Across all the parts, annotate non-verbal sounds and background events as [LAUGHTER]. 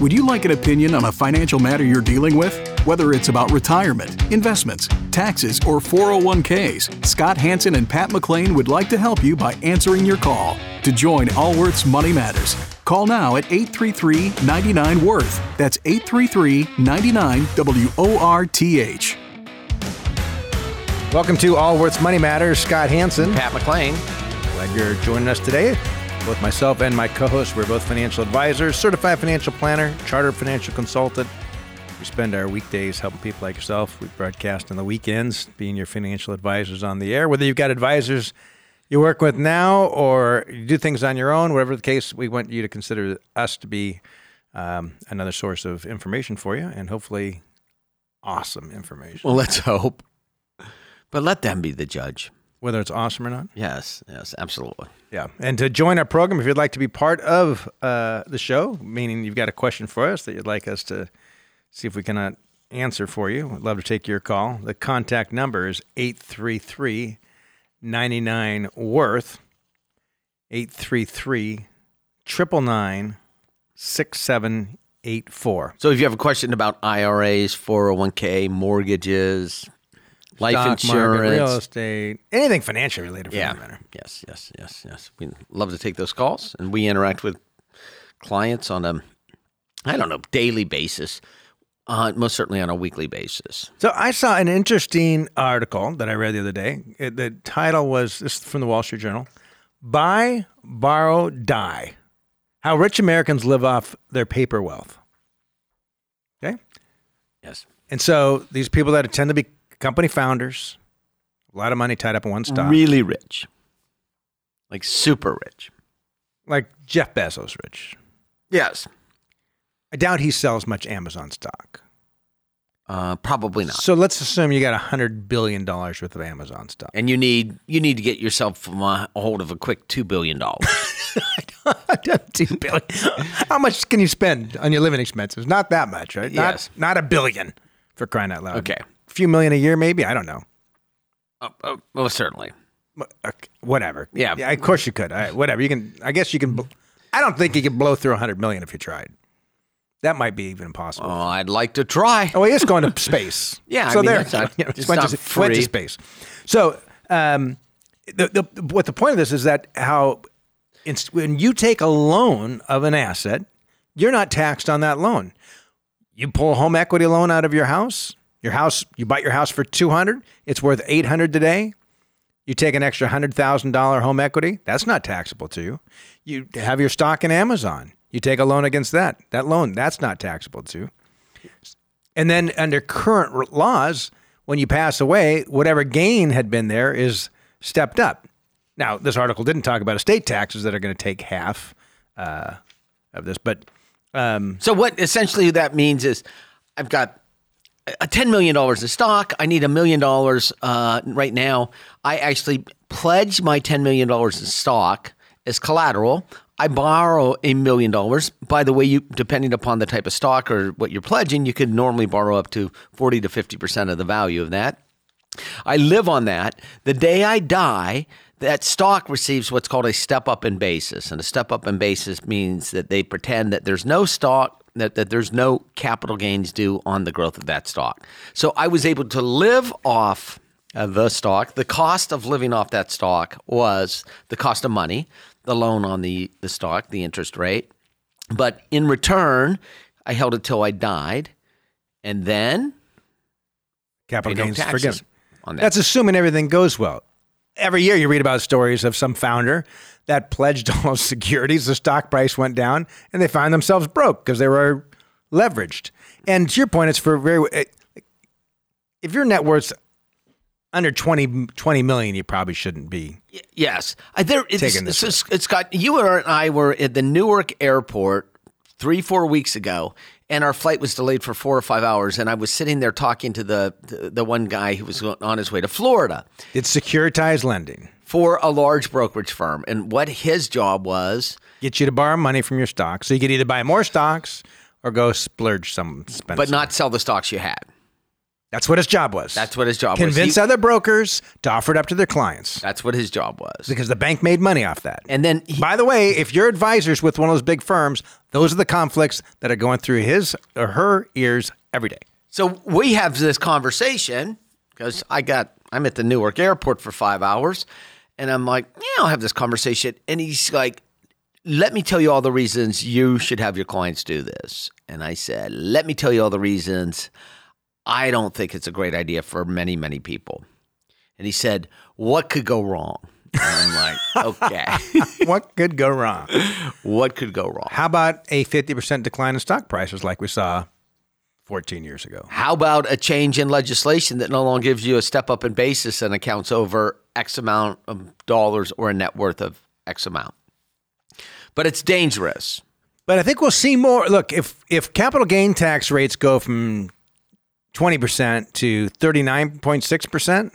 Would you like an opinion on a financial matter you're dealing with? Whether it's about retirement, investments, taxes, or 401ks, Scott Hanson and Pat McClain would like to help you by answering your call. To join Allworth's Money Matters, call now at 833 99 Worth. That's 833 99 W O R T H. Welcome to Allworth's Money Matters. Scott Hanson. Pat McClain. Glad you're joining us today. Both myself and my co-host, we're both financial advisors, certified financial planner, chartered financial consultant. We spend our weekdays helping people like yourself. We broadcast on the weekends, being your financial advisors on the air. Whether you've got advisors you work with now or you do things on your own, whatever the case, we want you to consider us to be um, another source of information for you and hopefully awesome information. Well, let's hope. But let them be the judge. Whether it's awesome or not. Yes, yes, absolutely. Yeah. And to join our program, if you'd like to be part of uh, the show, meaning you've got a question for us that you'd like us to see if we cannot answer for you, I'd love to take your call. The contact number is 833 99 Worth, 833 999 6784. So if you have a question about IRAs, 401k, mortgages, life Stock insurance, market, real estate, anything financial related for yeah, that matter. yes, yes, yes, yes. We love to take those calls, and we interact with clients on a, I don't know, daily basis. Uh, most certainly on a weekly basis. So I saw an interesting article that I read the other day. It, the title was this is from the Wall Street Journal: "Buy, Borrow, Die: How Rich Americans Live Off Their Paper Wealth." Okay, Yes. and so these people that tend to be company founders, a lot of money tied up in one stock, Really rich, like super rich. like Jeff Bezos, rich. Yes. I doubt he sells much Amazon stock. Uh, probably not. So let's assume you got a hundred billion dollars worth of Amazon stock. And you need you need to get yourself a hold of a quick two billion dollars. [LAUGHS] Two billion. How much can you spend on your living expenses? Not that much, right? Not, Yes. Not a billion for crying out loud. Okay. A few million a year, maybe. I don't know. uh, uh, well, certainly. Okay, Whatever. Yeah. Of course you could. Right, whatever. You can. I guess you can. bl- I don't think you could blow through a hundred million if you tried. That might be even impossible. Oh, I'd like to try. Oh, he is going to space. [LAUGHS] Yeah, I So mean, there, not- [LAUGHS] you know, it's went, not to, went to space. So, um, the, the, what the point of this is that how when you take a loan of an asset, you're not taxed on that loan. You pull a home equity loan out of your house. Your house, you bought your house for two hundred. It's worth eight hundred today. You take an extra hundred thousand dollar home equity. That's not taxable to you. You have your stock in Amazon. You take a loan against that. That loan, that's not taxable to. you. And then under current laws, when you pass away, whatever gain had been there is stepped up. Now, this article didn't talk about estate taxes that are going to take half uh, of this, but um, So what essentially that means is, I've got a ten million dollars in stock. I need a million dollars uh, right now. I actually pledge my ten million dollars in stock as collateral. I borrow a million dollars. By the way, you depending upon the type of stock or what you're pledging, you could normally borrow up to forty to fifty percent of the value of that. I live on that. The day I die, that stock receives what's called a step up in basis. And a step up in basis means that they pretend that there's no stock, that, that there's no capital gains due on the growth of that stock. So I was able to live off uh, the stock. The cost of living off that stock was the cost of money, the loan on the, the stock, the interest rate. But in return, I held it till I died. And then capital no gains taxes forgiven. that. That's assuming everything goes well. Every year you read about stories of some founder that pledged [LAUGHS] all his securities, the stock price went down, and they found themselves broke because they were leveraged. And to your point, it's for very. eh, If your net worth's under 20, 20 million, you probably shouldn't be. Yes, I, there. It's, Taking this it's, it's got you and I were at the Newark airport three, four weeks ago, and our flight was delayed for four or five hours. And I was sitting there talking to the the, the one guy who was on his way to Florida It's securitized lending. For a large brokerage firm, and what his job was. Get you to borrow money from your stocks. So you could either buy more stocks or go splurge some. But not sell the stocks you had. That's what his job was. That's what his job was. Convince other brokers to offer it up to their clients That's what his job was. because the bank made money off that. And then he, By the way, if your advisor's with one of those big firms, Those are the conflicts that are going through his or her ears every day. So we have this conversation because I got I'm at the Newark airport for five hours, and I'm like, yeah, I'll have this conversation, and he's like, let me tell you all the reasons you should have your clients do this, and I said, let me tell you all the reasons I don't think it's a great idea for many many people, and he said, what could go wrong? And I'm like, [LAUGHS] okay, [LAUGHS] what could go wrong? what could go wrong? How about a 50% decline in stock prices like we saw 14 years ago? How about a change in legislation that no longer gives you a step up in basis and accounts over X amount of dollars or a net worth of X amount? But it's dangerous. But I think we'll see more. Look, if if capital gain tax rates go from 20% to 39.6%,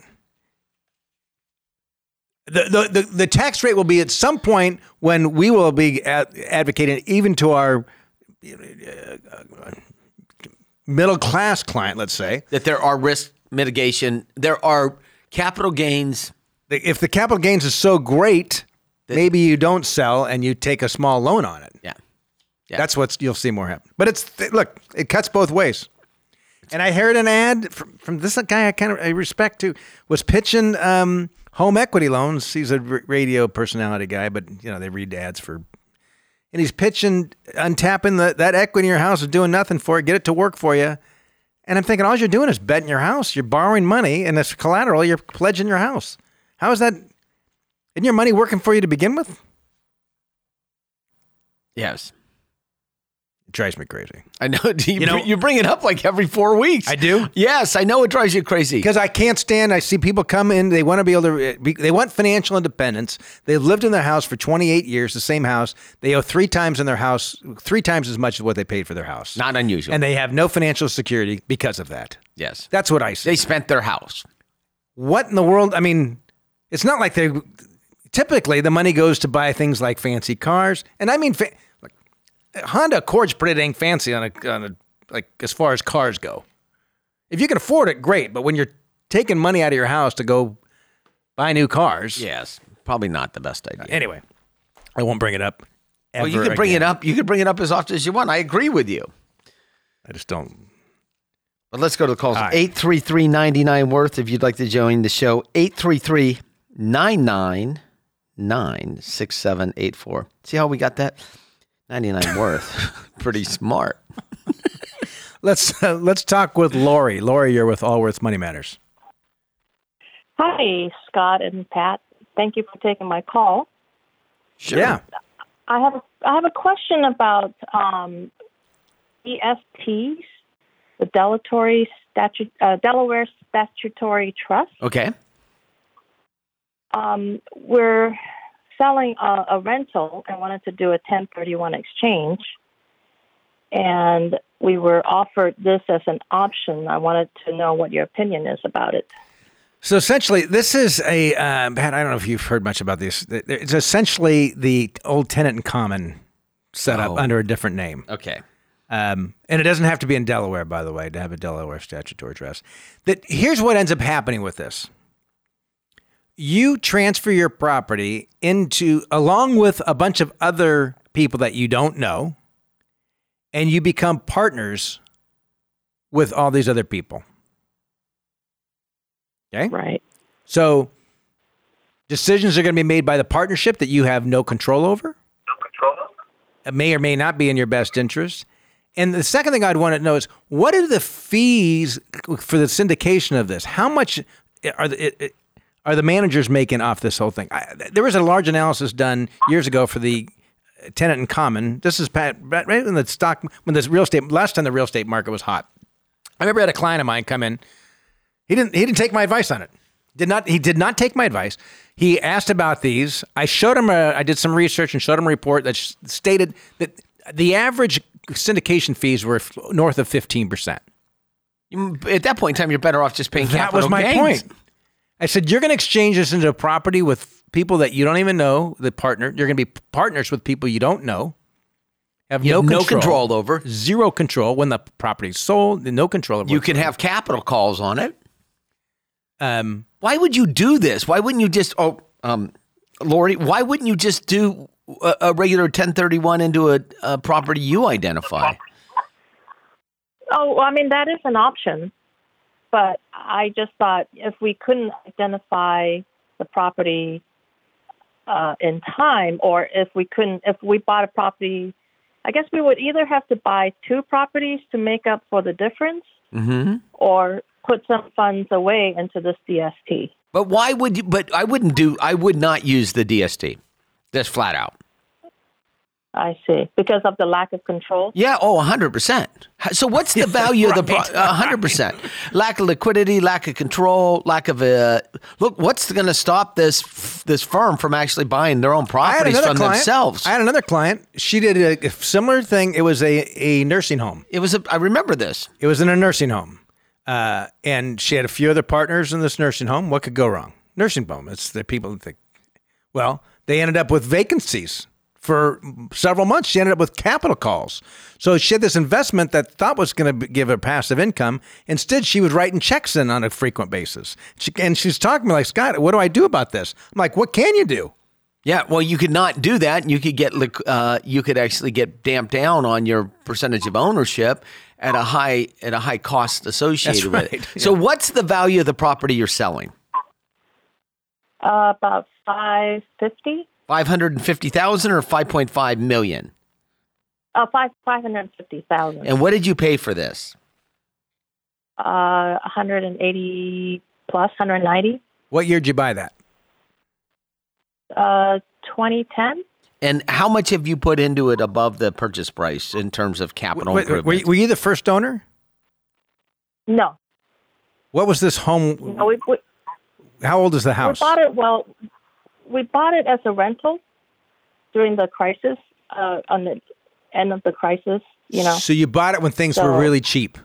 the, the, the, the tax rate will be at some point when we will be ad- advocating even to our uh, middle class client, let's say, That there are risk mitigation, there are capital gains. if the capital gains is so great, maybe you don't sell and you take a small loan on it. Yeah. Yeah. That's what you'll see more happen. But it's look, it cuts both ways. And I heard an ad from, from this guy I kind of I respect too was pitching um, home equity loans. He's a r- radio personality guy, but you know they read ads for, and he's pitching untapping the, that equity in your house is doing nothing for it. Get it to work for you. And I'm thinking all you're doing is betting your house. You're borrowing money, and as collateral, you're pledging your house. How is that? Isn't your money working for you to begin with? yes. It drives me crazy. I know. [LAUGHS] You, You know- you bring it up like every four weeks. I do? Yes, I know it drives you crazy. because I can't stand. I see people come in. They want to be able to. Eh, be, they want financial independence. They've lived in their house for 28 years, the same house. They owe three times in their house, three times as much as what they paid for their house. Not unusual. and they have no financial security because of that. yes. That's what I see. They spent their house. what in the world? I mean, it's not like they. Typically, the money goes to buy things like fancy cars, and I mean, fa- like, Honda Accord's pretty dang fancy on a on a like as far as cars go. If you can afford it, great. But when you're taking money out of your house to go buy new cars, Yes. Probably not the best idea. Anyway, I won't bring it up. well, you can bring it up. You can bring it up as often as you want. I agree with you. I just don't. But let's go to the calls. All right. 833 99 Worth if you'd like to join the show. 833 999 6784. See how we got that? 99 Worth. [LAUGHS] Pretty smart. Let's uh, let's talk with Lori. Lori, you're with Allworth Money Matters. Hi, Scott and Pat. Thank you for taking my call. Sure. Yeah. I have a, I have a question about um, ESTs, the Delaware Statute, uh, Delaware Statutory Trust. Okay. Um, we're selling a, a rental and wanted to do a 1031 exchange, and we were offered this as an option. I wanted to know what your opinion is about it. So essentially, this is a uh, Pat. I don't know if you've heard much about this. It's essentially the old tenant in common set up Oh. under a different name, Okay. um, and it doesn't have to be in Delaware, by the way, to have a Delaware statutory trust. That here's what ends up happening with this: you transfer your property into, along with a bunch of other people that you don't know, and you become partners with all these other people. Okay. Right. So decisions are going to be made by the partnership that you have no control over. No control. It may or may not be in your best interest. And the second thing I'd want to know is what are the fees for the syndication of this? How much are the it, it, are the managers making off this whole thing? I, there was a large analysis done years ago for the uh, tenant in common. This is Pat, right when the stock when this real estate last time the real estate market was hot. I remember I had a client of mine come in. He didn't. He didn't take my advice on it. Did not. He did not take my advice. He asked about these. I showed him. A, I did some research and showed him a report that stated that the average syndication fees were north of fifteen percent. Mm, at that point in time, you're better off just paying capital. That was my gains. point. I said you're going to exchange this into a property with people that you don't even know. The partner. You're going to be partners with people you don't know. Have You no have no control. control over. Zero control when the property's sold. No control. over You can have capital calls on it. Um, Why would you do this? Why wouldn't you just, oh, um, Lori, why wouldn't you just do a, a regular 1031 into a, a property you identify? Oh, well, I mean that is an option, but I just thought if we couldn't identify the property uh, in time, or if we couldn't, if we bought a property, I guess we would either have to buy two properties to make up for the difference, Mm-hmm. or put some funds away into this DST. But why would you? But I wouldn't do. I would not use the DST. Just flat out. I see because of the lack of control. Yeah. Oh, 100%. So what's the [LAUGHS] value of the pro- uh, 100%? Lack of liquidity, lack of control, lack of a. Look, what's going to stop this this firm from actually buying their own properties from client. themselves? I had another client. She did a, a similar thing. It was a, a nursing home. it was a I remember this. It was in a nursing home, uh, and she had a few other partners in this nursing home. What could go wrong? Nursing home. It's the people that think. Well, they ended up with vacancies for several months. She ended up with capital calls. So she had this investment that thought was going to give her passive income. Instead, she was writing checks in on a frequent basis. She, and she's talking to me like, Scott, what do I do about this? I'm like, what can you do? Yeah, well, you could not do that. You could get uh, you could actually get damped down on your percentage of ownership at a high at a high cost associated That's with it. right, So, what's the value of the property you're selling? Uh, about five fifty. Five hundred and fifty thousand or five point five million? Uh, five five hundred fifty thousand. And what did you pay for this? Uh, one hundred and eighty plus, one hundred ninety. What year did you buy that? Uh, twenty ten. And how much have you put into it above the purchase price in terms of capital Wait, wait, were, improvement? you- were you the first owner? No, What was this home? no, we, we How old is the house? we house? bought it. Well, we bought it as a rental during the crisis. Uh, on the end of the crisis, you know. So you bought it when things were really cheap.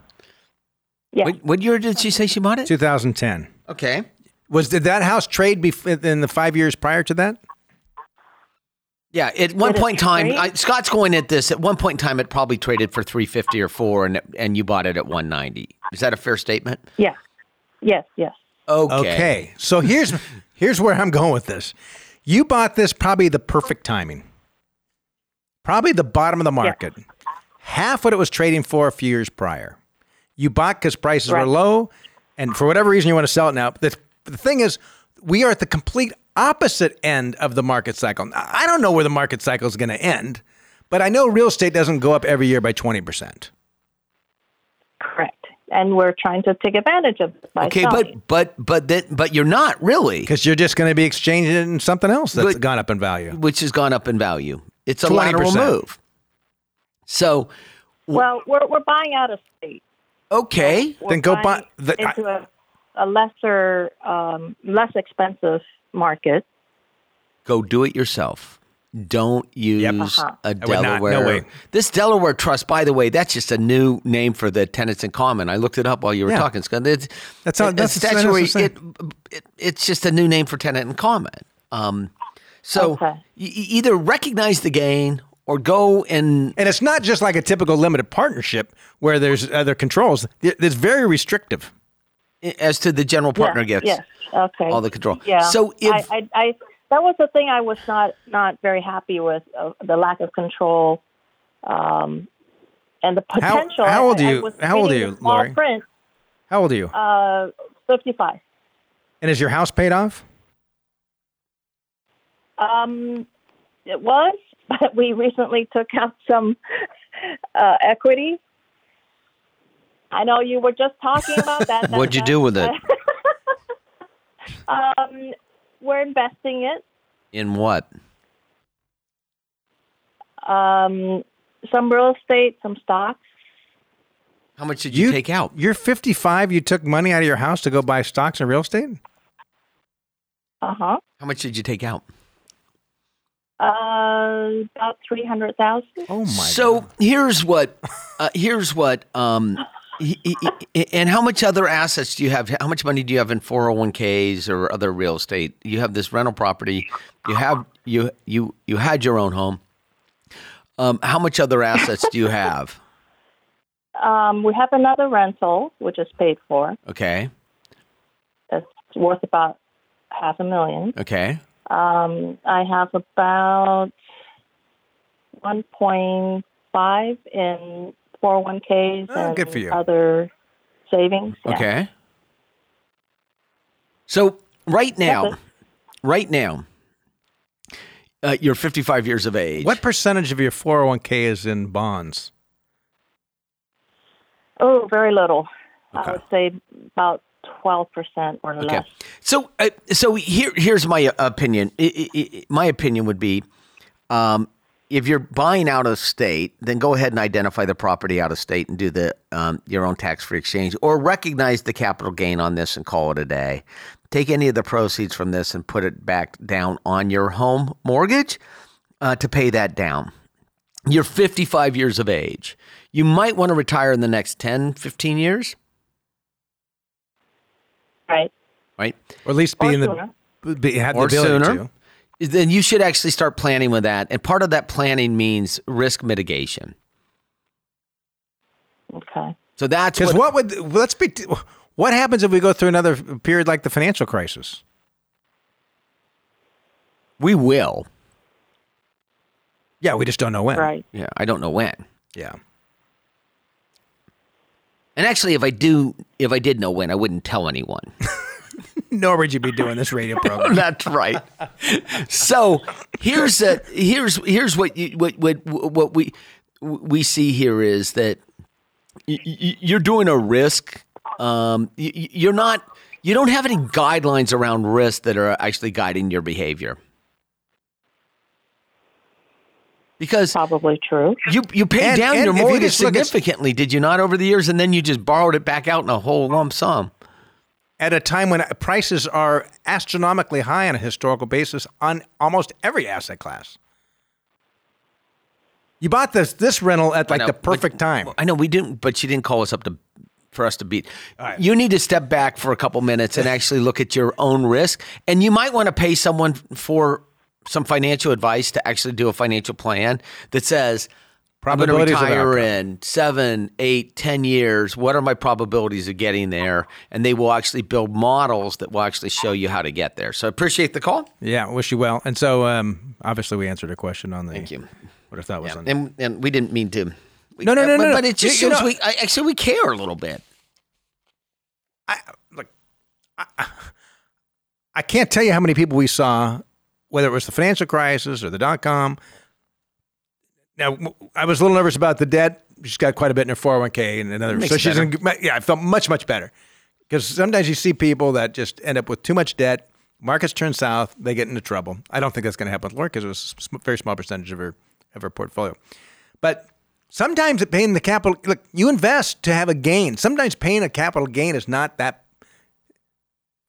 Yeah. what, what year did she say she bought it? 2010. Okay. Was did that house trade bef- in the five years prior to that? Yeah, at one Did point in time. I, Scott's going at this. At one point in time, it probably traded for three fifty or four, and and you bought it at one ninety. Is that a fair statement? Yeah. Yes. Yes. Okay. Okay. So here's here's where I'm going with this. You bought this probably the perfect timing. Probably the bottom of the market. Half what it was trading for a few years prior. You bought because prices were low, and for whatever reason you want to sell it now. The, the thing is, we are at the complete opposite end of the market cycle. I don't know where the market cycle is going to end, but I know real estate doesn't go up every year by 20%. Correct. And we're trying to take advantage of it Okay, selling. but but but that but you're not really, Because you're just going to be exchanging it in something else that's But- gone up in value. which has gone up in value. It's a 20%. lateral move. So well, we're we're buying out of state. okay, We're Then go buy- the- into a, a lesser, um, less expensive market. go do it yourself. Don't use Uh-huh. a would not. No Delaware. way. This Delaware Trust, by the way, that's just a new name for the tenants in common. I looked it up while you were Yeah. talking, It's, That's how- it- that's it's the statutory. the same. It, it, it's just a new name for tenant in common. Um, so Okay. y- y- either recognize the gain or go and And it's not just like a typical limited partnership where there's other controls. It- It's very restrictive. as to the general partner yes, gets. Yes. Okay. all the control. Yeah. So if- I, I, I, that was the thing I was not not very happy with uh, the lack of control, um, and the potential. how old are you- how old are you, Lori? Print, How old are you? uh, fifty-five. and is your house paid off? Um, it was, [LAUGHS] but we recently took out some uh, equity. I know you were just talking about that. that- [LAUGHS] What'd you do with it? [LAUGHS] um, we're investing it. in what? Um, some real estate, some stocks. How much did you, take out? You're 55. You took money out of your house to go buy stocks and real estate? Uh huh. How much did you take out? Uh, about three hundred thousand. Oh, my so here's what uh, here's what um he- he- he- and how much other assets do you have? How much money do you have in 401ks or other real estate? You have this rental property you have you you you had your own home. Um how much other assets do you have? Um, we have another rental which is paid for. okay. It's worth about half a million. okay. Um, I have about 1.5 in 401ks Oh, and good for you. other savings. Yeah. Okay. So right now, That's right now, uh, you're 55 years of age. What percentage of your 401k is in bonds? Oh, very little. Okay. I would say about 12% or Okay. less. So, uh, so here, here's my uh, opinion. I, I, I, my opinion would be, um, if you're buying out of state, then go ahead and identify the property out of state and do the um, your own tax free exchange, or recognize the capital gain on this and call it a day. Take any of the proceeds from this and put it back down on your home mortgage uh, to pay that down. You're 55 years of age. You might want to retire in the next 10, 15 years, Right. right? Or at least be Or in the be, have Or the ability sooner. to. Then you should actually start planning with that. And part of that planning means risk mitigation. Okay. So that's Because what, what would let's be what happens if we go through another period like the financial crisis? we will. Yeah, we just don't know when. Right. Yeah, I don't know when. Yeah. And actually, if I do, if I did know when, I wouldn't tell anyone. [LAUGHS] Nor would you be doing this radio [LAUGHS] program. That's right. so here's a, here's here's what you what what what we we see here is that y- y- you're doing a risk. Um, y- y- you're not. You don't have any guidelines around risk that are actually guiding your behavior. Because Probably true. you you paid And- down and your if you mortgage at- significantly, did you not, over the years? And then you just borrowed it back out in a whole lump sum. At a time when prices are astronomically high on a historical basis on almost every asset class. You bought this this rental at like know, the but- perfect time. I know we didn't, but she didn't call us up to for us to beat. right. You need to step back for a couple minutes and actually look at your own risk, and you might want to pay someone for some financial advice to actually do a financial plan that says. I'm going to retire in seven, eight, ten years. What are my probabilities of getting there? And they will actually build models that will actually show you how to get there. So I appreciate the call. Yeah, wish you well. And so um, obviously we answered a question on the Thank you. what I thought was on And, and we didn't mean to. we- No, no, no, but, no, no. But it just You- you know- we I, actually we care a little bit. I look, I, I can't tell you how many people we saw, whether it was the financial crisis or the dot com. Now, I was a little nervous about the debt. She's got quite a bit in her 401k and another. So she's in, yeah, I felt much, much better. Because sometimes you see people that just end up with too much debt. Markets turn south, they get into trouble. I don't think that's going to happen with Laura because it was a very small percentage of her of her portfolio. But sometimes paying the capital. Look, you invest to have a gain. Sometimes paying a capital gain is not that.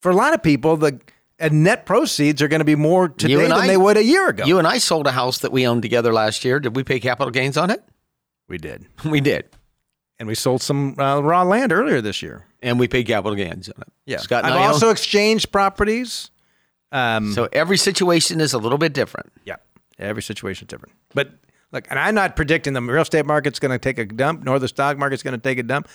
For a lot of people, the uh, net proceeds are going to be more today and than I- they would a year ago. You and I sold a house that we owned together last year. Did we pay capital gains on it? we did, [LAUGHS] We did. and we sold some uh, raw land earlier this year. And we paid capital gains on it. Yeah, Scott I've I own- also exchanged properties. Um, So every situation is a little bit different. Yeah, every situation is different. But look, and I'm not predicting the real estate market's going to take a dump, nor the stock market's going to take a dump.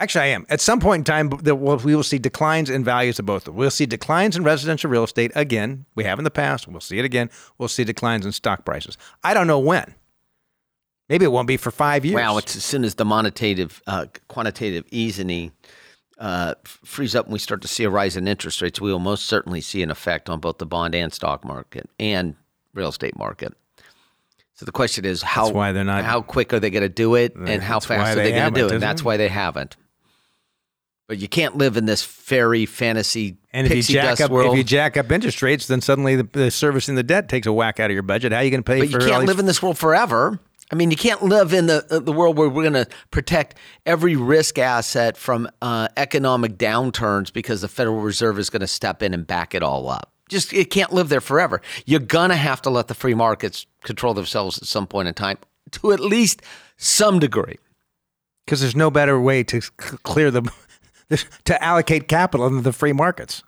Actually, I am. At some point in time, the- we'll- see declines in values of both. We'll see declines in residential real estate again. We have in the past. We'll see it again. We'll see declines in stock prices. I don't know when. Maybe it won't be for five years. Wow, it's as soon as the monetative, uh, quantitative easing uh, frees up and we start to see a rise in interest rates, we will most certainly see an effect on both the bond and stock market and real estate market. So the question is how That's why they're not- how quick are they going to do it and how fast are they they going to do it? isn't That's why they haven't. But you can't live in this fairy fantasy and if you pixie jack dust up world. if you jack up interest rates, then suddenly the, the servicing the debt takes a whack out of your budget. How are you going to pay But you can't these- live in this world forever. I mean, you can't live in the uh, the world where we're going to protect every risk asset from uh, economic downturns because the Federal Reserve is going to step in and back it all up. Just it can't live there forever. You're gonna have to let the free markets control themselves at some point in time, to at least some degree. because there's no better way to clear the [LAUGHS] to allocate capital than the free markets.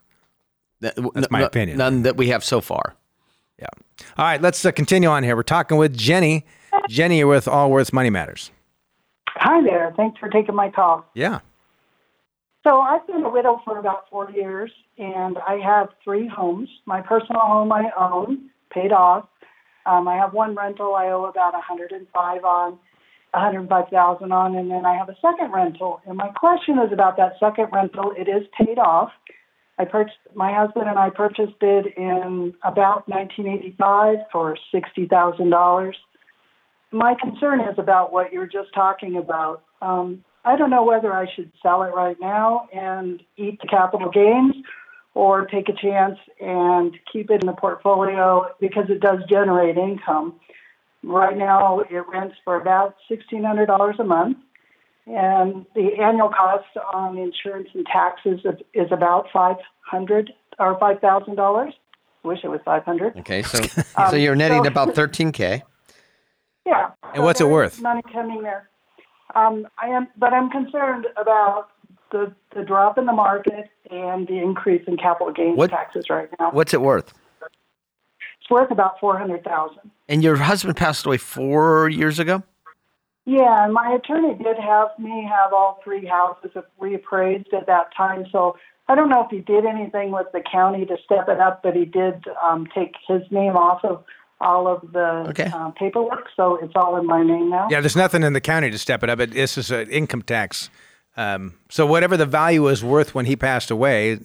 That's my opinion. None that we have so far. Yeah. All right, let's uh, continue on here. We're talking with Jenny. Jenny, you're with Allworth Money Matters. Hi there. Thanks for taking my call. Yeah. So I've been a widow for about four years, and I have three homes. My personal home I own, paid off. Um, I have one rental I owe about 105 on, 105,000 on, and then I have a second rental. And my question is about that second rental. It is paid off. I purchased my husband and I purchased it in about 1985 for sixty thousand dollars. My concern is about what you're just talking about. Um, I don't know whether I should sell it right now and eat the capital gains, or take a chance and keep it in the portfolio because it does generate income. Right now, it rents for about sixteen hundred dollars a month and the annual cost on insurance and taxes is, is about five hundred or five thousand dollars. Wish it was five hundred. Okay, so [LAUGHS] so you're netting Um, so- about 13k. [LAUGHS] Yeah. And what's it worth? Money coming there. Um, I am, but I'm concerned about the the drop in the market and the increase in capital gains What- taxes right now. What's it worth? It's worth about four hundred thousand. And your husband passed away four years ago. Yeah, and my attorney did have me have all three houses reappraised at that time. So I don't know if he did anything with the county to step it up, but he did um, take his name off of all of the Okay. uh, paperwork. So it's all in my name now. Yeah, there's nothing in the county to step it up. It, this is an income tax. Um, so whatever the value was worth when he passed away,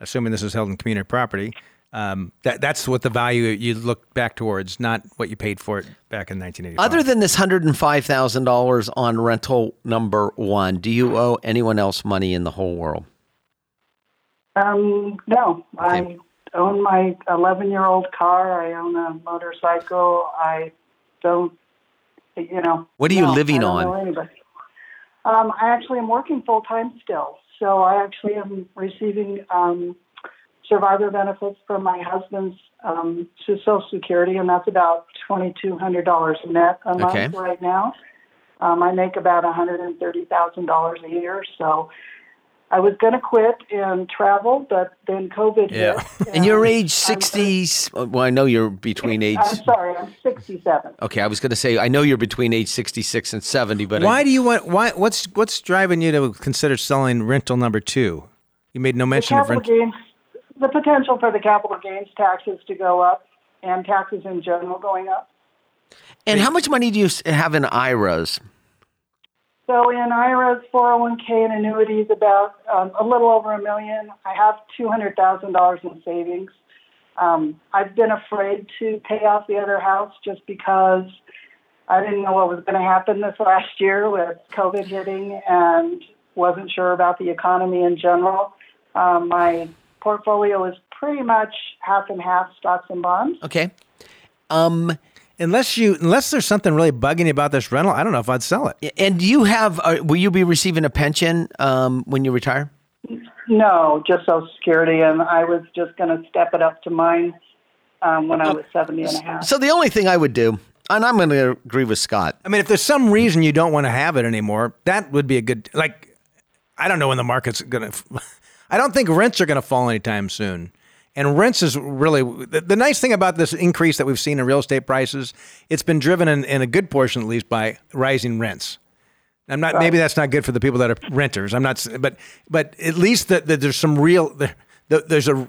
assuming this is held in community property, um, that that's what the value you look back towards, not what you paid for it back in 1985. Other than this hundred and five thousand dollars on rental number one, do you owe anyone else money in the whole world? Um, no, Okay. I own my 11 year old car. I own a motorcycle. I don't, you know. What are you no, living I don't on? know. Um, I actually am working full time still. So I actually am receiving um, survivor benefits from my husband's um, Social Security, and that's about $2,200 net a month Okay. right now. Um, I make about $130,000 a year. So I was going to quit and travel, but then COVID Yeah. hit. [LAUGHS] And you're age sixty. Well, I know you're between age. I'm sorry, I'm 67. Okay, I was going to say I know you're between age sixty-six and seventy, but why I, do you want? Why? What's what's driving you to consider selling rental number two? You made no The mention of rental. gains, the potential for the capital gains taxes to go up and taxes in general going up. and how much money do you have in IRAs? So in IRAs, 401k, and annuities, about um, a little over a million. I have $200,000 in savings. Um, I've been afraid to pay off the other house just because I didn't know what was going to happen this [LAUGHS] last year with COVID hitting and wasn't sure about the economy in general. Um, my portfolio is pretty much half and half stocks and bonds. Okay. Um, Unless you, unless there's something really bugging you about this rental, I don't know if I'd sell it. and do you have? Uh, will you be receiving a pension um, when you retire? No, just Social Security, and I was just going to step it up to mine um, when I was 70 and a half. So the only thing I would do, and I'm going to agree with Scott. I mean, if there's some reason you don't want to have it anymore, that would be a good. Like, I don't know when the market's gonna. I don't think rents are gonna fall anytime soon. And rents is really the, the nice thing about this increase that we've seen in real estate prices. It's been driven in, in a good portion, at least, by rising rents. I'm not. Maybe that's not good for the people that are renters. I'm not. But but at least that that there's some real. There, there- there's a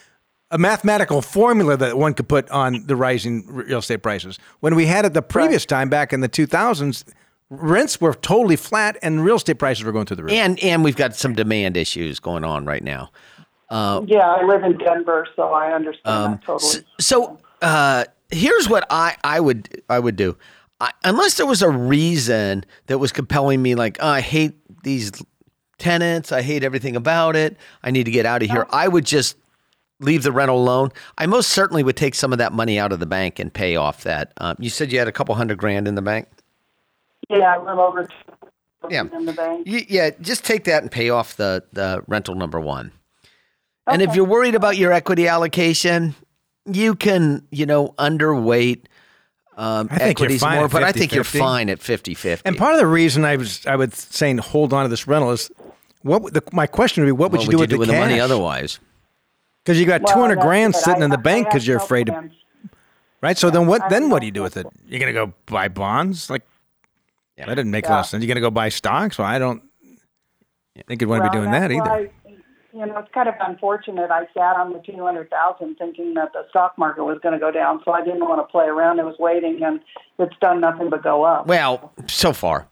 [LAUGHS] a mathematical formula that one could put on the rising real estate prices. When we had it the previous time back in the 2000s, rents were totally flat and real estate prices were going through the roof. And and we've got some demand issues going on right now. Yeah, I live in Denver, so I understand that totally. S- So uh, here's what I, I would I would do. I, unless there was a reason that was compelling me, like "Oh, I hate these tenants, I hate everything about it, I need to get out of here. I would just leave the rental alone. I most certainly would take some of that money out of the bank and pay off that. Um, you said you had a couple hundred grand in the bank. Yeah, a little over two Yeah. in the bank. Y- yeah, just take that and pay off the the rental number one. And if you're worried about your equity allocation, you can, you know, underweight um, I think you're equities fine more, at but I think you're fine at 50 50. And part of the reason I was I was saying hold on to this rental is what the, my question would be what would what you do with, do with the, the money otherwise? Because you got Well, 200 grand sitting I- in the I bank because you're no afraid to plans. right. So then what I then have what do you do with it? You're gonna go buy bonds like Yeah. that didn't make a lot of sense. You're gonna go buy stocks. Well, I don't think you'd want to be doing that either. why- you know, it's kind of unfortunate. I sat on the 200,000 thinking that the stock market was going to go down, so I didn't want to play around. I was waiting, and it's done nothing but go up. Well, so far.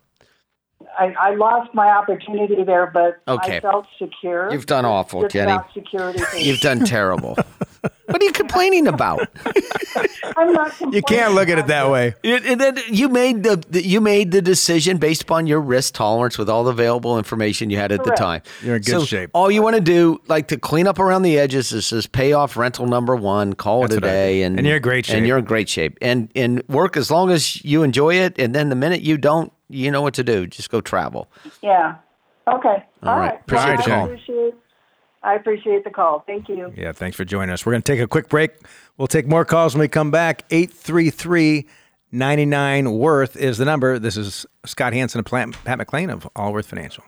I, I lost my opportunity there, but Okay. I felt secure. You've done awful, Just Jenny. security. You've done terrible. [LAUGHS] what are you complaining about? I'm not You can't look at it that way. It- and then you made the, the you made the decision based upon your risk tolerance with all the available information you had at Correct. the time. You're in good So shape. All you want to do, like to clean up around the edges, is just pay off rental number one, call That's it a what I and And you're in great shape. And you're in great shape, and and work as long as you enjoy it. And then the minute you don't, you know what to do. Just go travel. Yeah. Okay. All All right. right. Appreciate Well, the I call. appreciate, I appreciate the call. Thank you. Yeah, thanks for joining us. We're going to take a quick break. We'll take more calls when we come back. 833 99 Worth is the number. This is Scott Hanson and Pat McClain of Allworth Financial.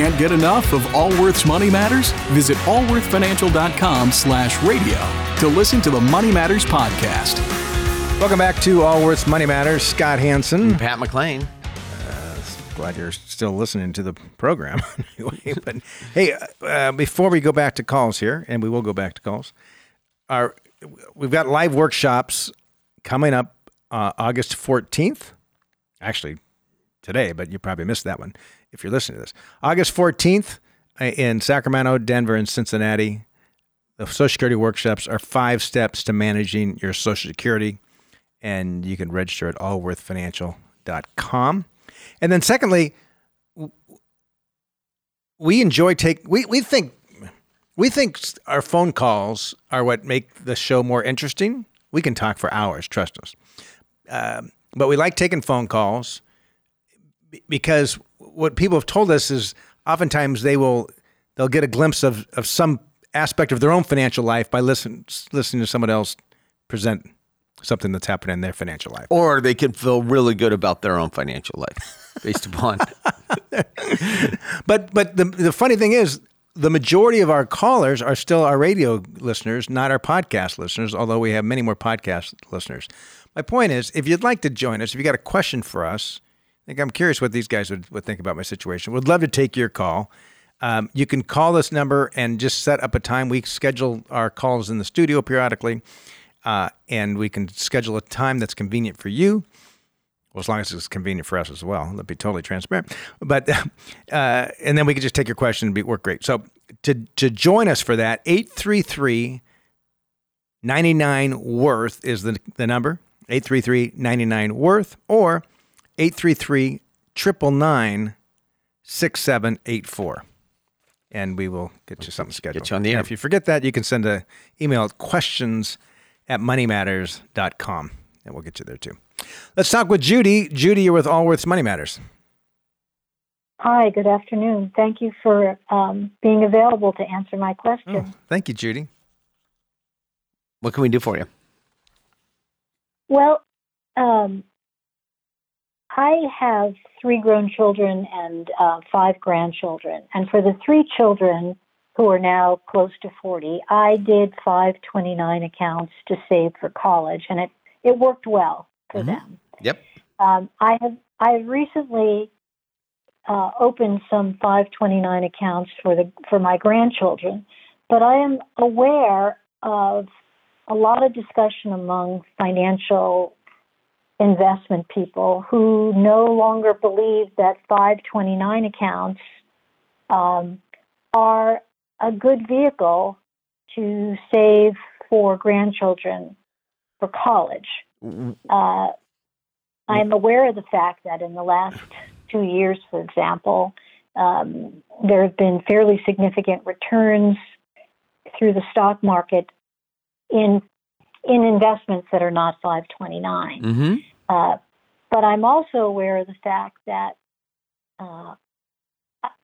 Can't get enough of Allworth's Money Matters? Visit allworthfinancial.com slash radio to listen to the Money Matters podcast. Welcome back to Allworth's Money Matters. Scott Hanson. Pat McClain. Glad you're still listening to the program. [LAUGHS] anyway, but hey, uh, before we go back to calls here, and we will go back to calls, our we've got live workshops coming up uh, August 14th. Actually, today, but you probably missed that one if you're listening to this. August 14th uh, in Sacramento, Denver, and Cincinnati. The Social Security workshops are five steps to managing your Social Security, and you can register at allworthfinancial.com. And then, secondly, we enjoy take we we think we think our phone calls are what make the show more interesting. We can talk for hours, trust us. Um, but we like taking phone calls because what people have told us is oftentimes they will they'll get a glimpse of, of some aspect of their own financial life by listen, listening to someone else present something that's happening in their financial life. Or they can feel really good about their own financial life based upon. [LAUGHS] But but the the funny thing is, the majority of our callers are still our radio listeners, not our podcast listeners. Although we have many more podcast listeners. My point is, if you'd like to join us, if you got a question for us, I think I'm curious what these guys would, would think about my situation. Would love to take your call. Um, you can call this number and just set up a time. We schedule our calls in the studio periodically, uh, and we can schedule a time that's convenient for you. Well, as long as it's convenient for us as well. Let's be totally transparent. But [LAUGHS] uh, and then we could just take your question and be work great. So to to join us for that, 833 99 worth is the the number. 833 99 worth or 833 999 6784. And we will get you something scheduled. Get you on the And air. If you forget that, you can send an email at questions at moneymatters.com and we'll get you there too. Let's talk with Judy. Judy, you're with Allworth's Money Matters. Hi, good afternoon. Thank you for um, being available to answer my question. Oh, thank you, Judy. what can we do for you? Well, um, I have three grown children and uh, five grandchildren. And for the three children who are now close to 40, I did 529 accounts to save for college, and it, it worked well for them. Yep. Um, I have I have recently uh, opened some 529 accounts for the for my grandchildren, but I am aware of a lot of discussion among financial investment people who no longer believe that 529 accounts um, are a good vehicle to save for grandchildren for college. Uh, I'm aware of the fact that in the last two years, for example, um, there have been fairly significant returns through the stock market in in investments that are not 529. Mm-hmm. Uh, but I'm also aware of the fact that uh,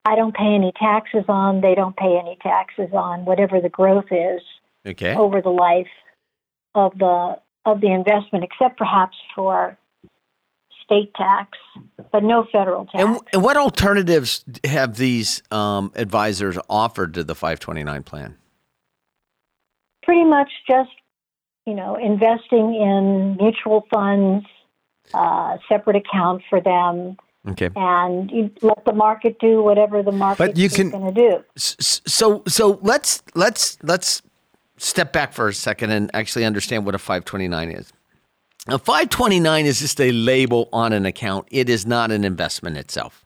I don't pay any taxes on, they don't pay any taxes on whatever the growth is Okay. over the life of the of the investment, except perhaps for state tax, but no federal tax. And, and what alternatives have these um, advisors offered to the 529 plan? Pretty much just you know investing in mutual funds, uh, separate account for them, Okay. and you let the market do whatever the market you is going to do. So so let's let's let's step back for a second and actually understand what a 529 is. A 529 is just a label on an account. It is not an investment itself.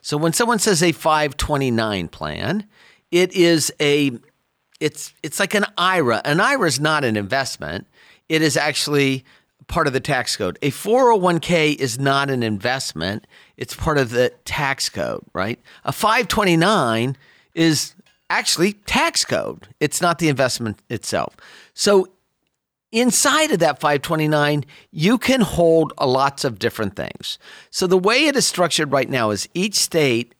So when someone says a 529 plan, it is a it's it's like an IRA. An IRA is not an investment. It is actually part of the tax code. A 401k is not an investment. It's part of the tax code, right? A 529 is actually tax code. It's not the investment itself. So inside of that 529, you can hold lots of different things. So the way it is structured right now is each state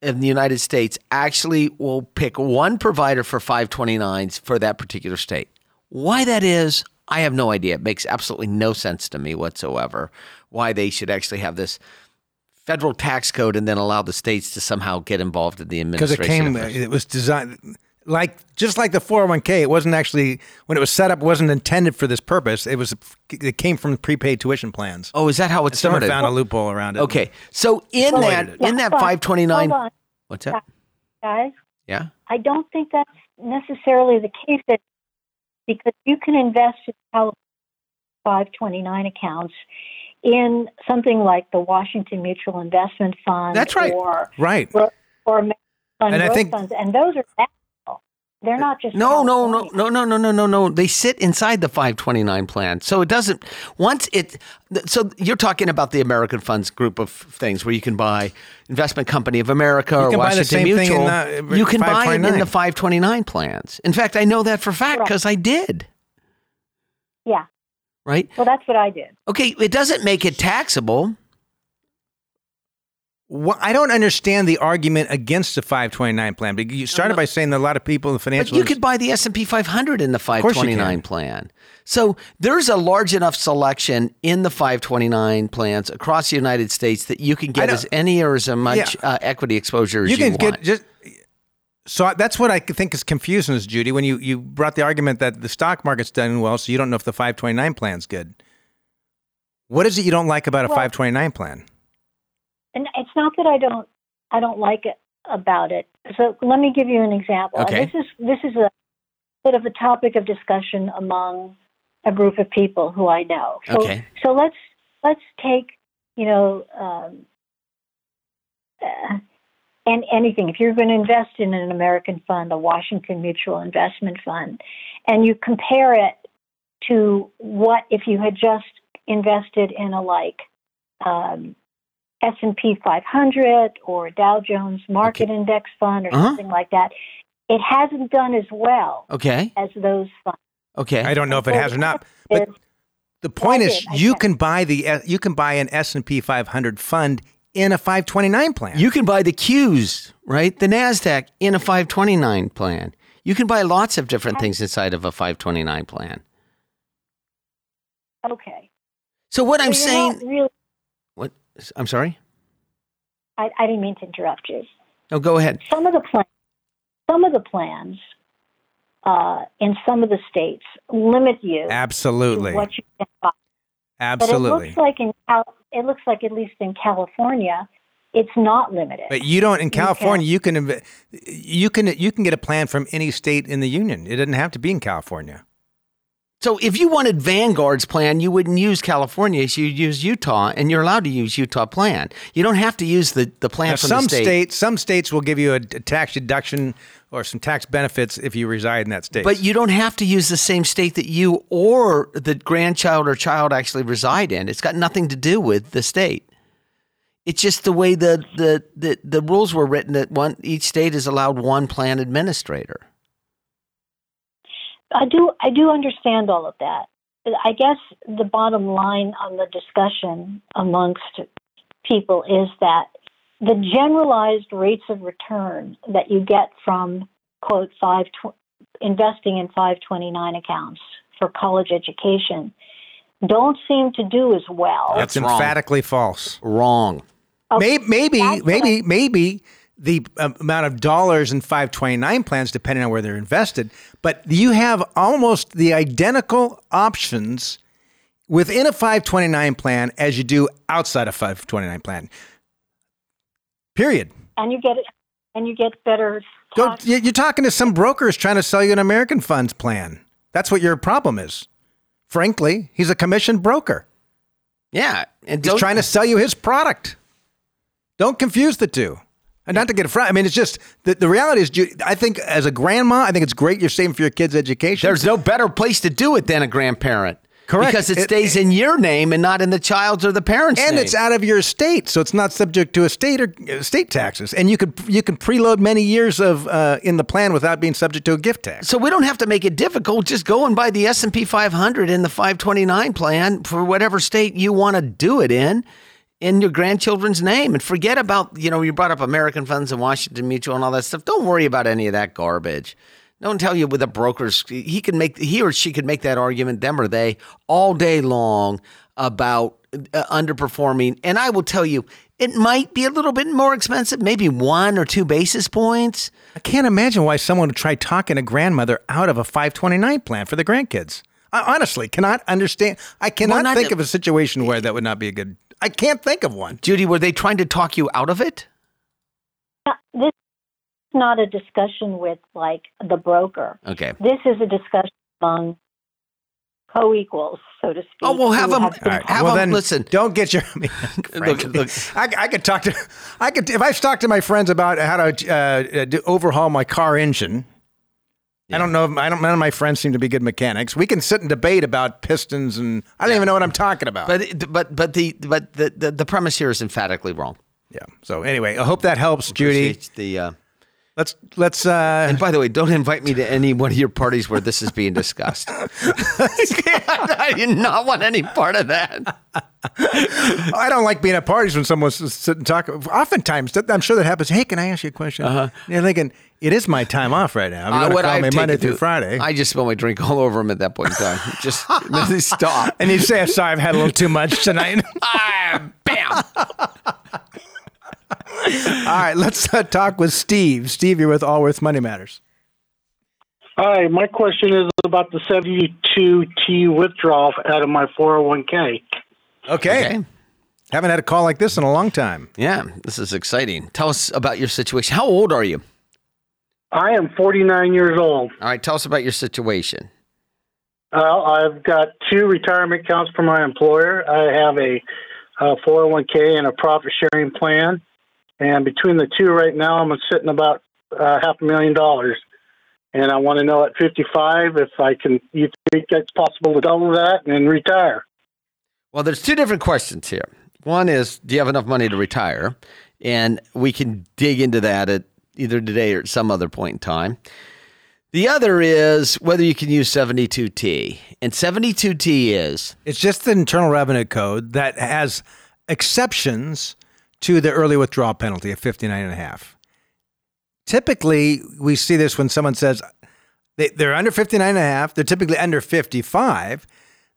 in the United States actually will pick one provider for 529s for that particular state. Why that is, I have no idea. It makes absolutely no sense to me whatsoever why they should actually have this federal tax code and then allow the states to somehow get involved in the administration. because it came it was designed like just like the 401k it wasn't actually when it was set up it wasn't intended for this purpose it was it came from prepaid tuition plans Oh, is that how it someone started? found a loophole around it Okay, so in Well, that wait. in that 529, what's that? guys. Yeah. I don't think that's necessarily the case that because you can invest in California 529 accounts in something like the Washington Mutual Investment Fund That's right. or right or, or Fund And I think- funds and those are. They're uh, not just No, no, no, no, no, no, no, no, no. They sit inside the 529 plan. So it doesn't, once it, so you're talking about the American Funds group of things where you can buy Investment Company of America or can buy the Washington same thing in Mutual. the, uh, you can buy it in the 529 plans. In fact, I know that for a fact Correct. because I did, Yeah. right? Well, that's what I did. Okay, it doesn't make it taxable. Well, I don't understand the argument against the 529 plan. But you started by saying that a lot of people in the But financial you could buy the S&P 500 in the course you 529 can. plan. So there's a large enough selection in the 529 plans across the United States that you can get as any or as much Yeah. uh, equity exposure as you you, can want. get just so that's what I think is confusing is Judy when you you brought the argument that the stock market's done well, so you don't know if the 529 plan's good. What is it you don't like about a Well- 529 plan? Not that I don't I don't like it about it. So let me give you an example. Okay. This is this is a bit of a topic of discussion among a group of people who I know. So, Okay. So let's let's take you know um, uh, and anything. If you're going to invest in an American fund, a Washington Mutual Investment Fund, and you compare it to what if you had just invested in a like um, S&P 500 or Dow Jones Market Index Fund or Uh-huh. something like that, it hasn't done as well Okay. as those funds. Okay. I don't know if it has or not. But the point I is, did, you can buy the you can buy an S and P 500 fund in a 529 plan. You can buy the Qs, right? The Nasdaq in a 529 plan. You can buy lots of different things inside of a 529 plan. Okay. So what I'm you're not saying, really, what? I'm sorry. I, I didn't mean to interrupt you. No, go ahead. Some of the plans, some of the plans uh, in some of the states limit you Absolutely, what you can buy. Absolutely. But it looks like in it looks like at least in California, it's not limited. But you don't in You California. You can you can you can get a plan from any state in the union. It doesn't have to be in California. So if you wanted Vanguard's plan, you wouldn't use California's, you'd use Utah, and you're allowed to use Utah plan. You don't have to use the, the plan Now, from some the state. states some states will give you a, a tax deduction or some tax benefits if you reside in that state. But you don't have to use the same state that you or the grandchild or child actually reside in. It's got nothing to do with the state. It's just the way the the, the, the rules were written that one each state is allowed one plan administrator. I do I do understand all of that. I guess the bottom line on the discussion amongst people is that the generalized rates of return that you get from quote five tw- investing in 529 accounts for college education don't seem to do as well. That's wrong. emphatically false. Wrong. Maybe, maybe, That's what maybe, maybe the um, amount of dollars in 529 plans, depending on where they're invested, but you have almost the identical options within a 529 plan as you do outside a 529 plan. Period. and you get it, and you get better Don't, you- you're talking to some brokers trying to sell you an American funds plan. That's what your problem is. Frankly, he's a commissioned broker. Yeah. And He's trying to sell you his product. Don't confuse the two. And not to get front. I mean, it's just the, the reality is, I think as a grandma, I think it's great you're saving for your kids' education. There's no better place to do it than a grandparent. Correct. Because it It- stays in your name and not in the child's or the parent's and name. it's out of your estate, so it's not subject to estate or uh, state taxes. And you could you can preload many years of uh, in the plan without being subject to a gift tax. so we don't have to make it difficult. Just go and buy the S&P 500 in the 529 plan for whatever state you want to do it in in your grandchildren's name and forget about, you know, you brought up American Funds and Washington Mutual and all that stuff. Don't worry about any of that garbage. Don't tell you with a brokers. He can make he or she could make that argument, them or they, all day long about uh, underperforming. And I will tell you, it might be a little bit more expensive, maybe one or two basis points. I can't imagine why someone would try talking a grandmother out of a 529 plan for the grandkids. I honestly cannot understand. I cannot not think to- of a situation where that would not be a good. I can't think of one. Judy, were they trying to talk you out of it? this is not a discussion with like the broker. Okay. This is a discussion among co-equals, so to speak. Oh, well, have who them- have been All right. Have 'em listen. Don't get your. [LAUGHS] I mean, Look, look. [LAUGHS] I, I could talk to. I could if I talked to my friends about how to uh, overhaul my car engine. I don't know. I don't. None of my friends seem to be good mechanics. We can sit and debate about pistons, and I don't even know what I'm talking about. But but but the but the, the, the premise here is emphatically wrong. yeah. So anyway, I hope that helps, Judy. Appreciate The uh, Let's let's. Uh, and by the way, don't invite me to any one of your parties where this is being discussed. [LAUGHS] I do not want any part of that. I don't like being at parties when someone's sitting talking. Oftentimes, I'm sure that happens. Hey, can I ask you a question? Uh-huh. You're thinking it is my time off right now. Uh, going to call me Monday through Friday. I just spill my drink all over him at that point in time. Just [LAUGHS] stop. and you say, "Sorry, I've had a little too much tonight." [LAUGHS] Ah, bam. All right, let's uh, talk with Steve. Steve, you're with Allworth Money Matters. Hi, my question is about the 72T withdrawal out of my 401k. Okay. Okay. Haven't had a call like this in a long time. Yeah, this is exciting. Tell us about your situation. How old are you? I am 49 years old. All right, tell us about your situation. Uh, I've got two retirement accounts for my employer. I have a, uh 401k and a profit sharing plan. And between the two right now, I'm sitting about uh, half a million dollars. And I want to know at 55 if I can, you think it's possible to double that and retire? Well, there's two different questions here. One is, do you have enough money to retire? And we can dig into that at either today or at some other point in time. The other is whether you can use 72T. And 72T is It's just the Internal Revenue Code that has exceptions to the early withdrawal penalty of 59 and a half. Typically, we see this when someone says they, they're under 59 and a half, they're typically under 55.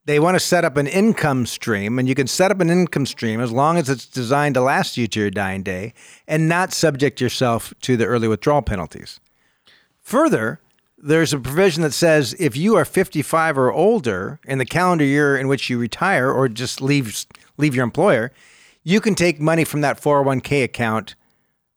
They want to set up an income stream, and you can set up an income stream as long as it's designed to last you to your dying day and not subject yourself to the early withdrawal penalties. Further, there's a provision that says if you are 55 or older in the calendar year in which you retire or just leave leave your employer, you can take money from that 401k account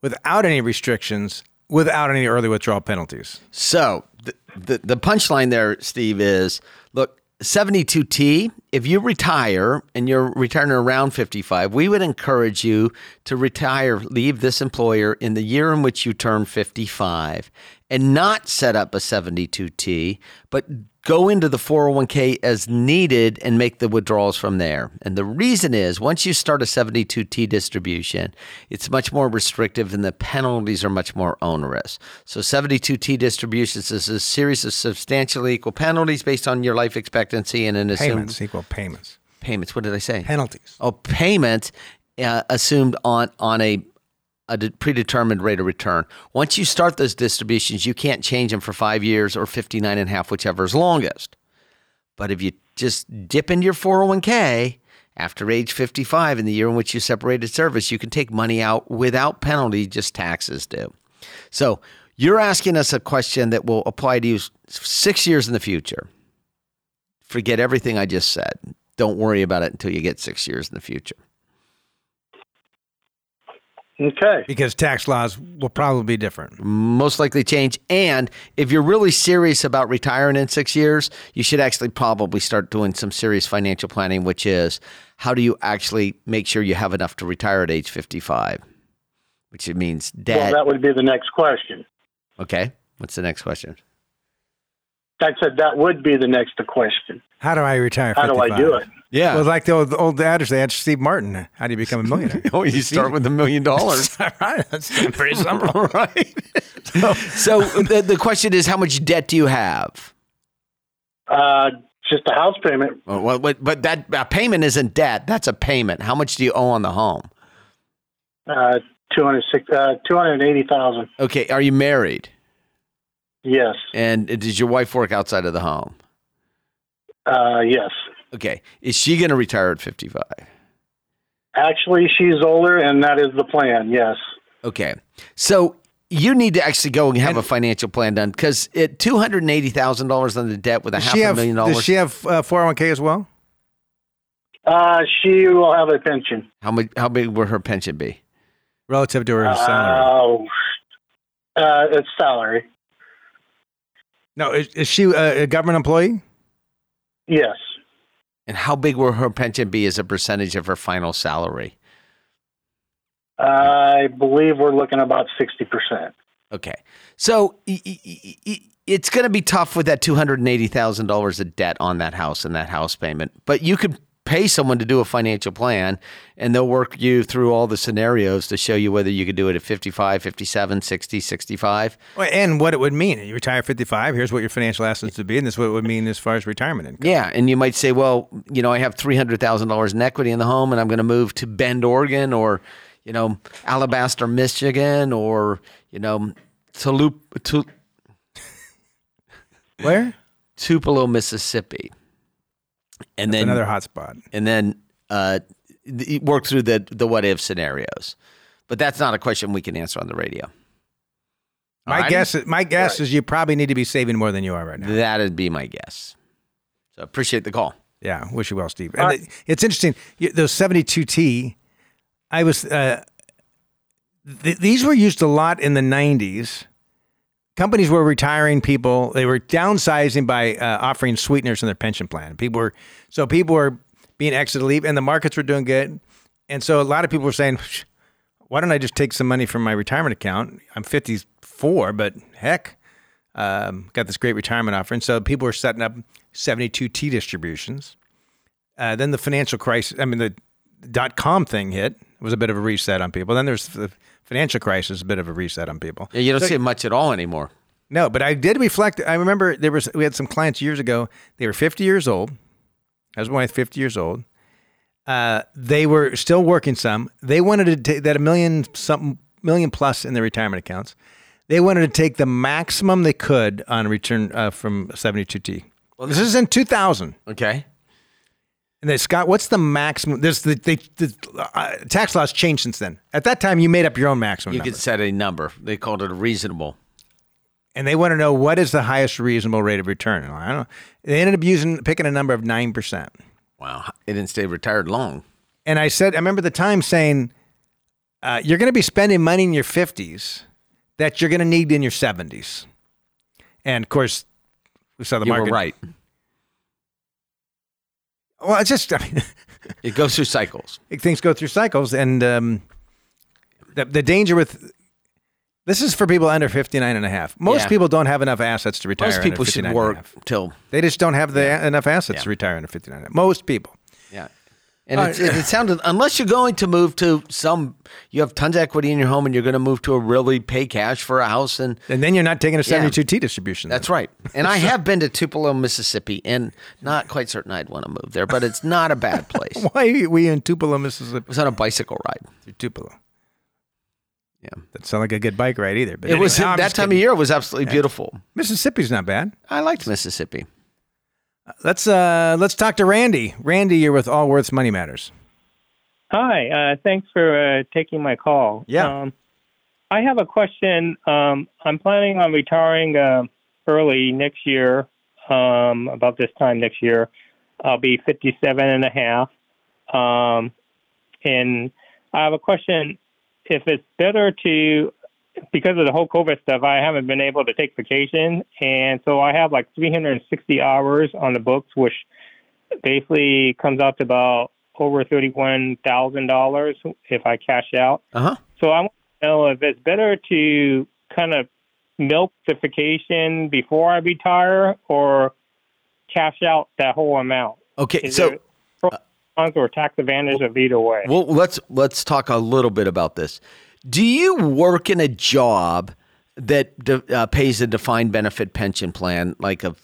without any restrictions, without any early withdrawal penalties. so the, the, the punchline there, Steve, is look, 72T, if you retire and you're retiring around 55, we would encourage you to retire, leave this employer in the year in which you turn 55 and not set up a 72T, but go into the 401k as needed and make the withdrawals from there. And the reason is once you start a 72T distribution, it's much more restrictive and the penalties are much more onerous. So 72T distributions is a series of substantially equal penalties based on your life expectancy and an assumed Payments equal payments. payments. What did I say? Penalties. Oh, payment uh, assumed on on a a de- predetermined rate of return. Once you start those distributions, you can't change them for five years or 59 and a half, whichever is longest. But if you just dip into your 401k after age 55 in the year in which you separated service, you can take money out without penalty, just taxes do. So you're asking us a question that will apply to you six years in the future. Forget everything I just said. Don't worry about it until you get six years in the future. Okay. Because tax laws will probably be different. most likely change. And if you're really serious about retiring in six years, you should actually probably start doing some serious financial planning, which is how do you actually make sure you have enough to retire at age 55? Which it means Well, debt. that would be the next question. okay. What's the next question? I said that would be the next question. How do I retire? How do I do it? Yeah. Well, like the old, old adage they had Steve Martin. How do you become a millionaire? [LAUGHS] oh, you start with a million dollars. [LAUGHS] right. That's pretty [LAUGHS] simple. right. so the, the question is how much debt do you have? Uh, just a house payment. Well, well, but, but that uh, payment isn't debt. That's a payment. How much do you owe on the home? Uh, 206, uh, 280,000. Okay. Are you married? Yes. And does your wife work outside of the home? Uh, yes. Okay. Is she going to retire at 55? Actually, she's older, and that is the plan. Yes. Okay. So you need to actually go and have a financial plan done because at $280,000 on the debt with a Does half she a have? million Does she have uh, 401k as well? Uh, she will have a pension. how, much, how big will her pension be? Relative to her salary. Oh, uh, it's salary. No, is, is she a, a government employee? Yes. And how big will her pension be as a percentage of her final salary? I believe we're looking about 60%. Okay. So it's going to be tough with that $280,000 of debt on that house and that house payment. But you could pay someone to do a financial plan and they'll work you through all the scenarios to show you whether you could do it at 55, 57, 60, 65. And what it would mean. You retire at 55. Here's what your financial assets would be, and this is what it would mean as far as retirement income. Yeah, and you might say, well, you know, I have $300,000 in equity in the home and I'm going to move to Bend, Oregon or, you know, Alabaster, Michigan or, you know, Tulu- Tu- Where? Tupelo, Mississippi. And That's then another hotspot. and then uh, th- work through the the what if scenarios. But that's not a question we can answer on the radio. My Alrighty? guess, my guess is you probably need to be saving more than you are right now. That'd be my guess. So appreciate the call. Yeah, wish you well, Steve. And it- it's interesting. Those 72T, I was, uh, th- these were used a lot in the 90s. Companies were retiring people. They were downsizing by uh, offering sweeteners in their pension plan. People were, so people were being exited leave, and the markets were doing good. And so a lot of people were saying, why don't I just take some money from my retirement account? I'm 54, but heck, um, got this great retirement offer. And so people were setting up 72T distributions. Uh, then the financial crisis, I mean, the dot com thing hit. It was a bit of a reset on people. Then there's the financial crisis, a bit of a reset on people. Yeah, you don't So- see it much at all anymore. No, but I did reflect. I remember there was we had some clients years ago. They were 50 years old. Husband and wife, 50 years old. Uh, they were still working some. They wanted to take that a million something million plus in their retirement accounts. They wanted to take the maximum they could on return uh, from 72T. Well, this is in 2000. Okay. And then Scott, what's the maximum? There's the, they, the uh, tax laws changed since then. At that time, you made up your own maximum You number. could set a number. They called it a reasonable. and they want to know what is the highest reasonable rate of return. I don't know. They ended up using picking a number of nine percent. Wow. It didn't stay retired long. And I said, I remember the time saying, uh, "You're going to be spending money in your fifties that you're going to need in your 70s. And of course, we saw the you market. were right. Well, it's just [LAUGHS] I mean, It goes through cycles. [LAUGHS] things go through cycles, and um, the the danger with This is for people under 59 and a half. Most Yeah. people don't have enough assets to retire. Most people should 59 and work till They just don't have the enough assets Yeah. to retire under 59 and a half. Most people. yeah. And it's, right. it, it sounded unless you're going to move to some, you have tons of equity in your home, and you're going to move to a really pay cash for a house, and And then you're not taking a Yeah. 72T distribution. That's right. And I have been to Tupelo, Mississippi, and not quite certain I'd want to move there, but it's not a bad place. [LAUGHS] Why are we in Tupelo, Mississippi? was on a bicycle ride. To Tupelo. Yeah. That sound like a good bike ride either. But It was anyway, I'm that just time of year. It was absolutely beautiful. Mississippi's not bad. I liked Mississippi. Let's uh let's talk to Randy. Randy, you're with Allworth's Money Matters. Hi, uh, thanks for uh, taking my call. Yeah. Um, I have a question. Um, I'm planning on retiring uh, early next year, um, about this time next year. I'll be 57 and a half. Um, and I have a question if it's better to, because of the whole COVID stuff, I haven't been able to take vacation. And so I have like 360 hours on the books, which basically comes out to about over $31,000 if I cash out. Uh huh. So I want to know if it's better to kind of milk the vacation before I retire or cash out that whole amount. Okay, Is so there or tax advantage of either way? well, let's let's talk a little bit about this. Do you work in a job that de- uh, pays a defined benefit pension plan, like a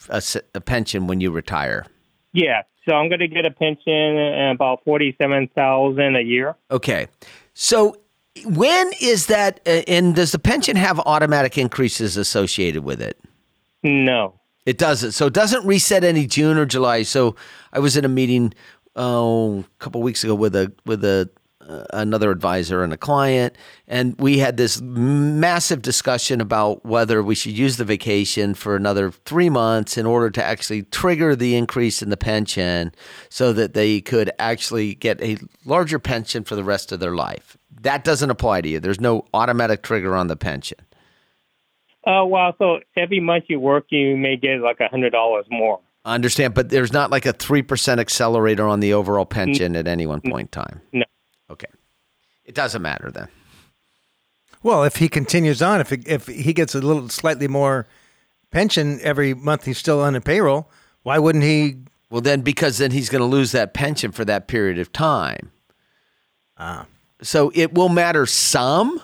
pension when you retire? yeah. So I'm going to get a pension uh, about forty-seven thousand a year. Okay. So when is that? Uh, and does the pension have automatic increases associated with it? No. It doesn't. So it doesn't reset any June or July. So I was in a meeting oh, a couple weeks ago with a with a another advisor and a client, and we had this massive discussion about whether we should use the vacation for another three months in order to actually trigger the increase in the pension, so that they could actually get a larger pension for the rest of their life. That doesn't apply to you. There's no automatic trigger on the pension. Uh, well, so every month you work, you may get like a hundred dollars more. I understand, but there's not like a 3% accelerator on the overall pension at any one point in time. No. Okay. It doesn't matter then. Well, if he continues on, if he, if he gets a little slightly more pension every month he's still on the payroll, why wouldn't he Well, then, because then he's going to lose that pension for that period of time. Ah. So it will matter some.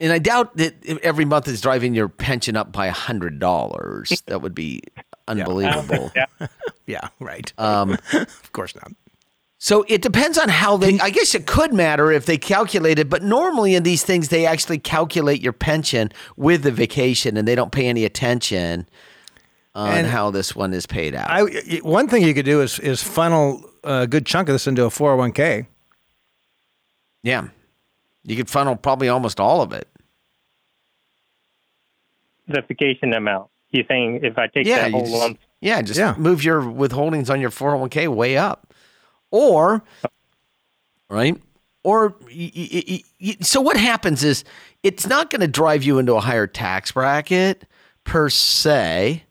And I doubt that every month is driving your pension up by $100. That would be unbelievable. Yeah. [LAUGHS] Yeah, right. Um, [LAUGHS] of course not. So it depends on how they. I guess it could matter if they calculate it, but normally in these things they actually calculate your pension with the vacation, and they don't pay any attention on And how this one is paid out. I y- one thing you could do is is funnel a good chunk of this into a 401k. yeah, you could funnel probably almost all of it. The vacation amount. You're saying if I take Yeah, that whole just, lump yeah, just Yeah. move your withholdings on your four hundred one k way up, or right, or y- y- y- y- so what happens is it's not going to drive you into a higher tax bracket per se,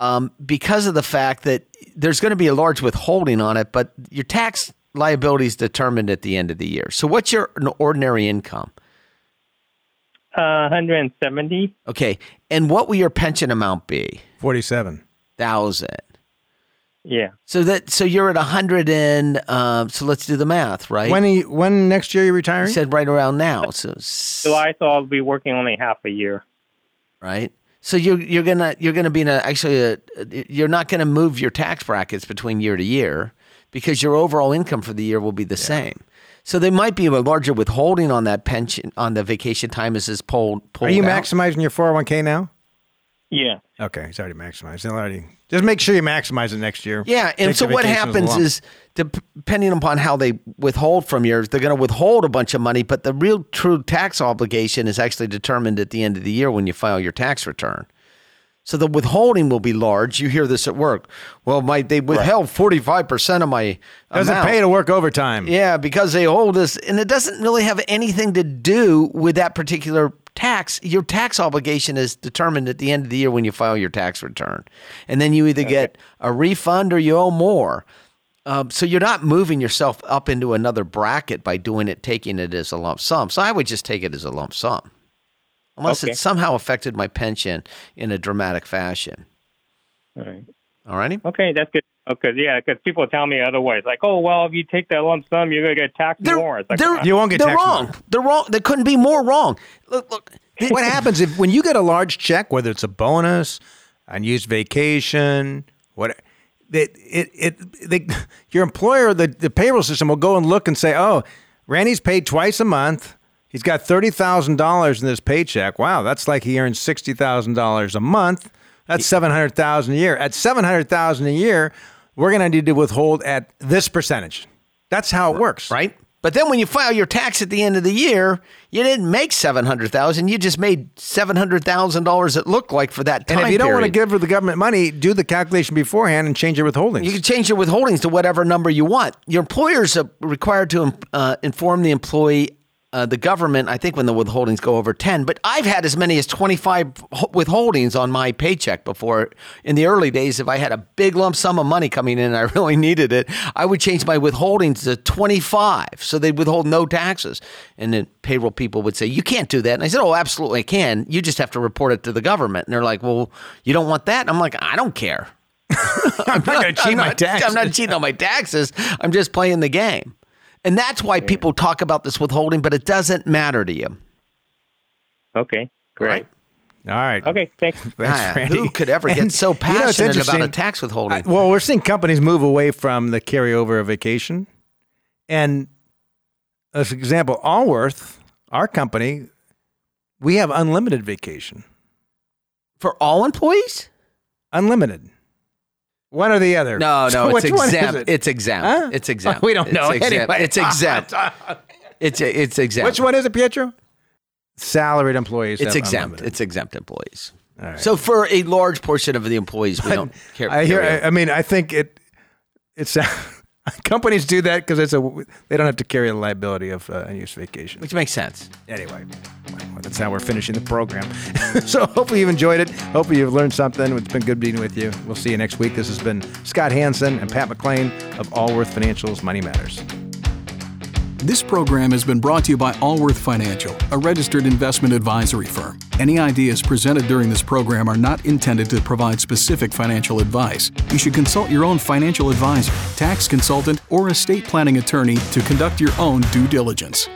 um, because of the fact that there's going to be a large withholding on it, but your tax liability is determined at the end of the year. So, what's your ordinary income? Uh, 170. Okay, and what will your pension amount be? 47. Thousand. Yeah. So that so you're at a hundred and um, so let's do the math, right? When he when next year you you retiring? said right around now, so [LAUGHS] s- July, so I'll be working only half a year. right. So you're you're gonna you're gonna be in a actually a, you're not gonna move your tax brackets between year to year because your overall income for the year will be the same. So there might be a larger withholding on that pension on the vacation time as is pulled pulled. Are you out. maximizing your 401k now? Yeah. Okay, it's already maximized. He'll already just make sure you maximize it next year. Yeah, and Take so what vacation as a happens is, depending upon how they withhold from yours, they're going to withhold a bunch of money, but the real true tax obligation is actually determined at the end of the year when you file your tax return. So the withholding will be large. You hear this at work. Well, my they withheld forty five percent of my doesn't amount. pay to work overtime. Yeah, because they hold us, and it doesn't really have anything to do with that particular tax. Your tax obligation is determined at the end of the year when you file your tax return, and then you either get a refund or you owe more. Um, so you're not moving yourself up into another bracket by doing it, taking it as a lump sum. So I would just take it as a lump sum. unless Okay. it somehow affected my pension in a dramatic fashion. All right. All righty. Okay, that's good. Okay, yeah, because people tell me otherwise, like, oh, well, if you take that lump sum, you're gonna get taxed They're, more. Like, they're, You won't get they're taxed wrong. more. They're wrong. They couldn't be more wrong. Look, look. [LAUGHS] what happens if when you get a large check, whether it's a bonus, unused vacation, what it it, it they, [LAUGHS] your employer, the, the payroll system will go and look and say, oh, Randy's paid twice a month. He's got thirty thousand dollars in this paycheck. Wow, that's like he earns sixty thousand dollars a month. That's seven hundred thousand a year. At seven hundred thousand a year, we're going to need to withhold at this percentage. That's how it works, right? But then when you file your tax at the end of the year, you didn't make seven hundred thousand. You just made seven hundred thousand dollars. It looked like for that time. And if you don't want to give the government money, do the calculation beforehand and change your withholdings. You can change your withholdings to whatever number you want. Your employers are required to uh, inform the employee, uh, the government, I think when the withholdings go over 10, but I've had as many as 25 withholdings on my paycheck before. In the early days, if I had a big lump sum of money coming in and I [LAUGHS] really needed it, I would change my withholdings to 25 so they'd withhold no taxes. And then payroll people would say, You can't do that. And I said, Oh, absolutely, I can. You just have to report it to the government. And they're like, Well, you don't want that? And I'm like, I don't care. [LAUGHS] I'm not going [LAUGHS] to cheat I'm my not- taxes. I'm not cheating on my taxes. I'm just playing the game. And that's why people talk about this withholding, but it doesn't matter to you. okay, great. All right. Okay, thanks. [LAUGHS] Thanks, Ah, Randy. who could ever get And, so you know, passionate about a tax withholding? I- well, we're seeing companies move away from the carryover of vacation. And as an example, Allworth, our company, we have unlimited vacation. For all employees? Unlimited. One or the other. No, no, [LAUGHS] So it's which one is exempt. it? It's exempt. Huh? It's exempt. We don't It's know. exempt. Anyway. It's exempt. [LAUGHS] it's it's exempt. Which one is it, Pietro? Salaried employees. It's exempt. unlimited. It's exempt employees. All right. So for a large portion of the employees, we don't care. I hear. I, I mean, I think it. It's [LAUGHS] companies do that because it's a. They don't have to carry the liability of uh, unused vacation. which makes sense. Anyway, well, that's how we're finishing the program. [LAUGHS] so hopefully you've enjoyed it. Hopefully you've learned something. It's been good being with you. We'll see you next week. This has been Scott Hanson and Pat McClain of Allworth Financials Money Matters. This program has been brought to you by Allworth Financial, a registered investment advisory firm. Any ideas presented during this program are not intended to provide specific financial advice. You should consult your own financial advisor, tax consultant, or estate planning attorney to conduct your own due diligence.